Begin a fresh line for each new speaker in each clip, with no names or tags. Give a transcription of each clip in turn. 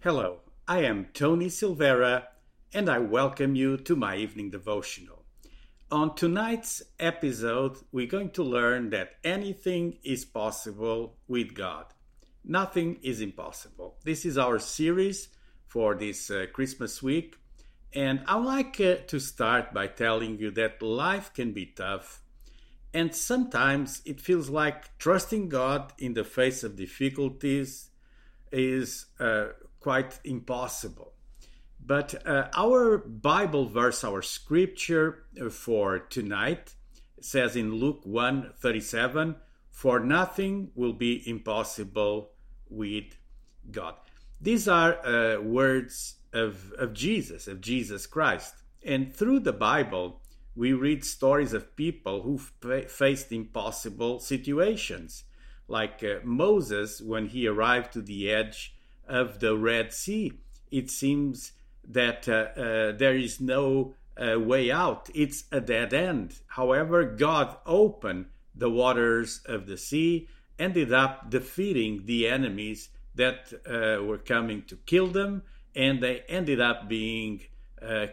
Hello, I am Tony Silvera, and I welcome you to my evening devotional. On tonight's episode, we're going to learn that anything is possible with God. Nothing is impossible. This is our series for this uh, Christmas week, and I would like uh, to start by telling you that life can be tough, and sometimes it feels like trusting God in the face of difficulties is uh, quite impossible. But uh, our Bible verse, our scripture for tonight says in Luke 1 37, For nothing will be impossible with God. These are uh, words of, of Jesus, of Jesus Christ. And through the Bible, we read stories of people who faced impossible situations, like uh, Moses when he arrived to the edge of the Red Sea. It seems that uh, uh, there is no uh, way out, it's a dead end. However, God opened the waters of the sea, ended up defeating the enemies that uh, were coming to kill them, and they ended up being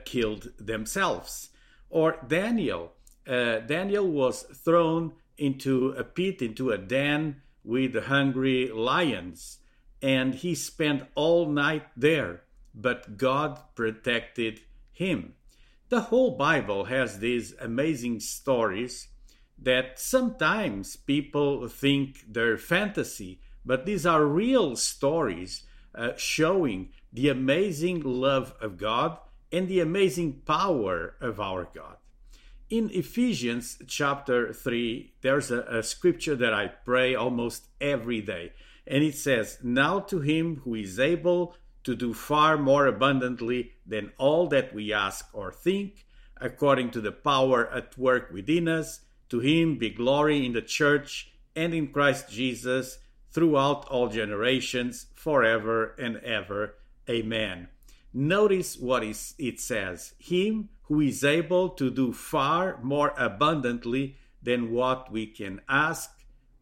killed themselves. Or Daniel. Daniel was thrown into a pit, into a den with hungry lions and he spent all night there, but God protected him. The whole Bible has these amazing stories that sometimes people think they're fantasy, but these are real stories uh, showing the amazing love of God and the amazing power of our God. In Ephesians chapter 3, there's a, a scripture that I pray almost every day. And it says, Now to him who is able to do far more abundantly than all that we ask or think, according to the power at work within us, to him be glory in the church and in Christ Jesus throughout all generations, forever and ever. Amen. Notice what it says Him who is able to do far more abundantly than what we can ask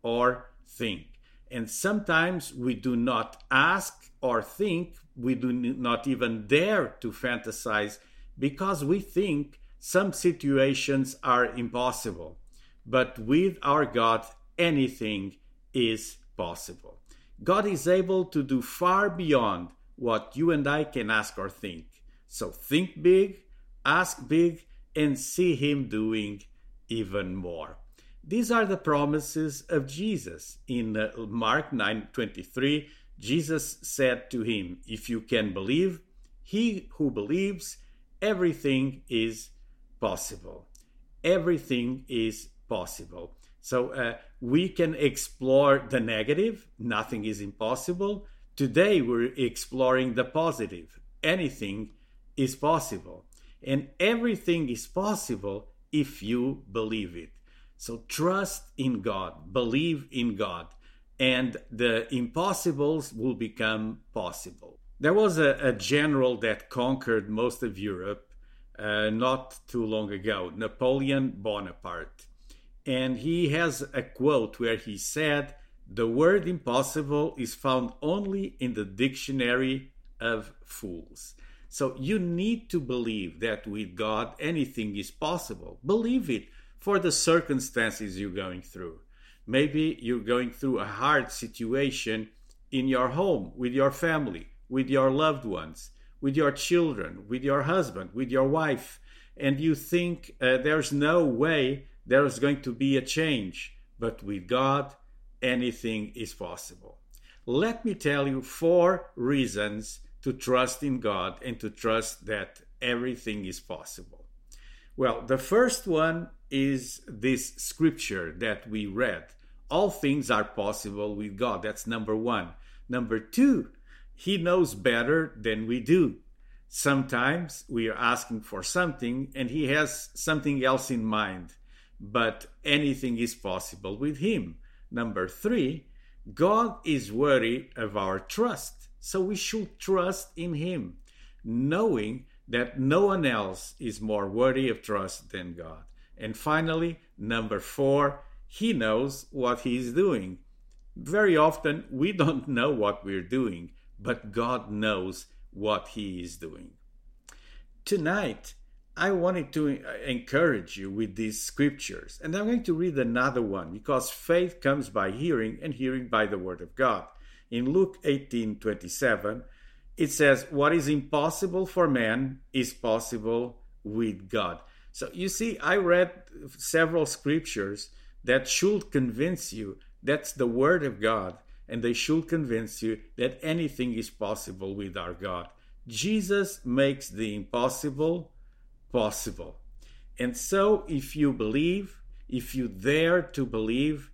or think. And sometimes we do not ask or think, we do not even dare to fantasize because we think some situations are impossible. But with our God, anything is possible. God is able to do far beyond what you and I can ask or think. So think big, ask big, and see Him doing even more. These are the promises of Jesus. In Mark 9:23, Jesus said to him, "If you can believe, he who believes, everything is possible. Everything is possible." So uh, we can explore the negative, nothing is impossible. Today we're exploring the positive. Anything is possible. And everything is possible if you believe it. So trust in God, believe in God, and the impossibles will become possible. There was a, a general that conquered most of Europe uh, not too long ago, Napoleon Bonaparte. And he has a quote where he said, The word impossible is found only in the dictionary of fools. So you need to believe that with God anything is possible. Believe it for the circumstances you're going through. Maybe you're going through a hard situation in your home, with your family, with your loved ones, with your children, with your husband, with your wife, and you think uh, there's no way there's going to be a change. But with God, anything is possible. Let me tell you four reasons to trust in God and to trust that everything is possible. Well, the first one is this scripture that we read. All things are possible with God. That's number one. Number two, He knows better than we do. Sometimes we are asking for something and He has something else in mind, but anything is possible with Him. Number three, God is worthy of our trust, so we should trust in Him, knowing that no one else is more worthy of trust than God. And finally, number four, He knows what He is doing. Very often, we don't know what we're doing, but God knows what He is doing. Tonight, I wanted to encourage you with these scriptures, and I'm going to read another one because faith comes by hearing, and hearing by the Word of God. In Luke 18 27, it says, What is impossible for man is possible with God. So you see, I read several scriptures that should convince you that's the Word of God, and they should convince you that anything is possible with our God. Jesus makes the impossible possible. And so, if you believe, if you dare to believe,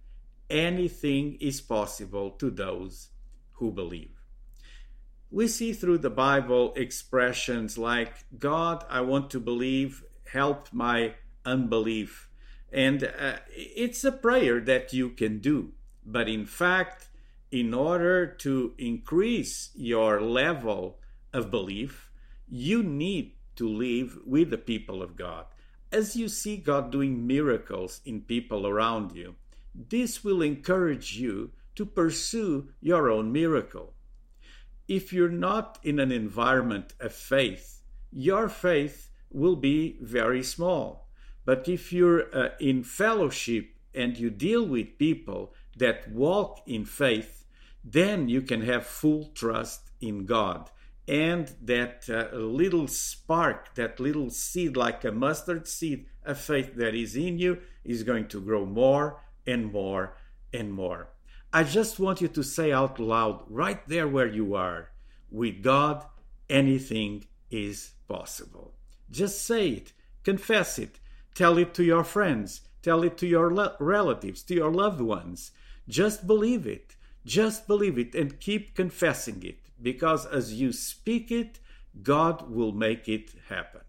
anything is possible to those who believe. We see through the Bible expressions like, God, I want to believe, help my unbelief. And uh, it's a prayer that you can do. But in fact, in order to increase your level of belief, you need to live with the people of God. As you see God doing miracles in people around you, this will encourage you to pursue your own miracle. If you're not in an environment of faith, your faith will be very small. But if you're uh, in fellowship and you deal with people that walk in faith, then you can have full trust in God. And that uh, little spark, that little seed, like a mustard seed of faith that is in you, is going to grow more and more and more. I just want you to say out loud, right there where you are, with God, anything is possible. Just say it, confess it, tell it to your friends, tell it to your lo- relatives, to your loved ones. Just believe it. Just believe it and keep confessing it because as you speak it, God will make it happen.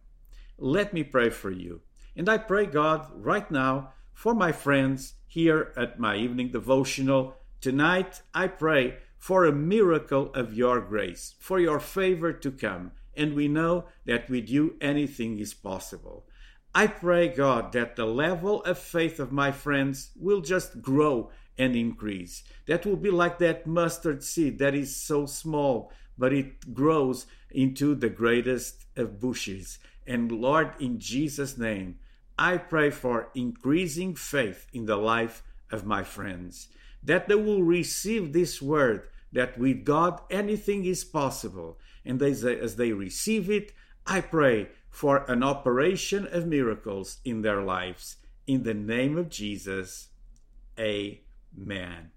Let me pray for you. And I pray, God, right now for my friends here at my evening devotional. Tonight, I pray for a miracle of your grace, for your favor to come. And we know that with you anything is possible. I pray, God, that the level of faith of my friends will just grow and increase. That will be like that mustard seed that is so small, but it grows into the greatest of bushes. And Lord, in Jesus' name, I pray for increasing faith in the life of my friends, that they will receive this word that with God anything is possible. And as they, as they receive it, I pray for an operation of miracles in their lives. In the name of Jesus, Amen.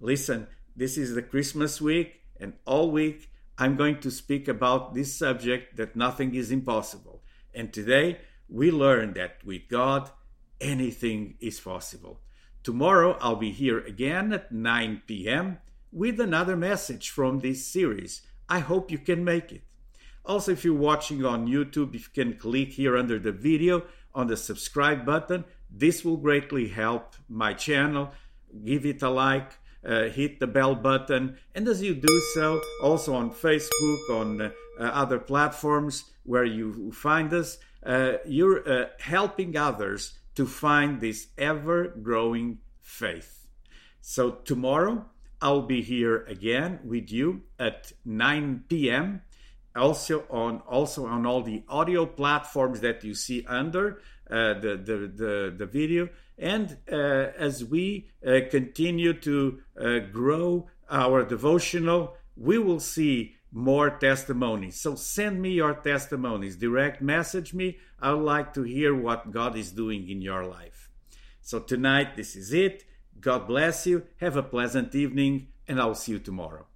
Listen, this is the Christmas week, and all week I'm going to speak about this subject that nothing is impossible. And today we learn that with God, anything is possible. Tomorrow I'll be here again at 9 p.m. with another message from this series. I hope you can make it. Also, if you're watching on YouTube, if you can click here under the video on the subscribe button, this will greatly help my channel give it a like, uh, hit the bell button, and as you do so, also on Facebook, on uh, other platforms where you find us, uh, you're uh, helping others to find this ever growing faith. So, tomorrow I'll be here again with you at 9 p.m. Also on also on all the audio platforms that you see under uh, the, the, the the video and uh, as we uh, continue to uh, grow our devotional, we will see more testimonies. So send me your testimonies, direct message me. I would like to hear what God is doing in your life. So tonight, this is it. God bless you. Have a pleasant evening, and I'll see you tomorrow.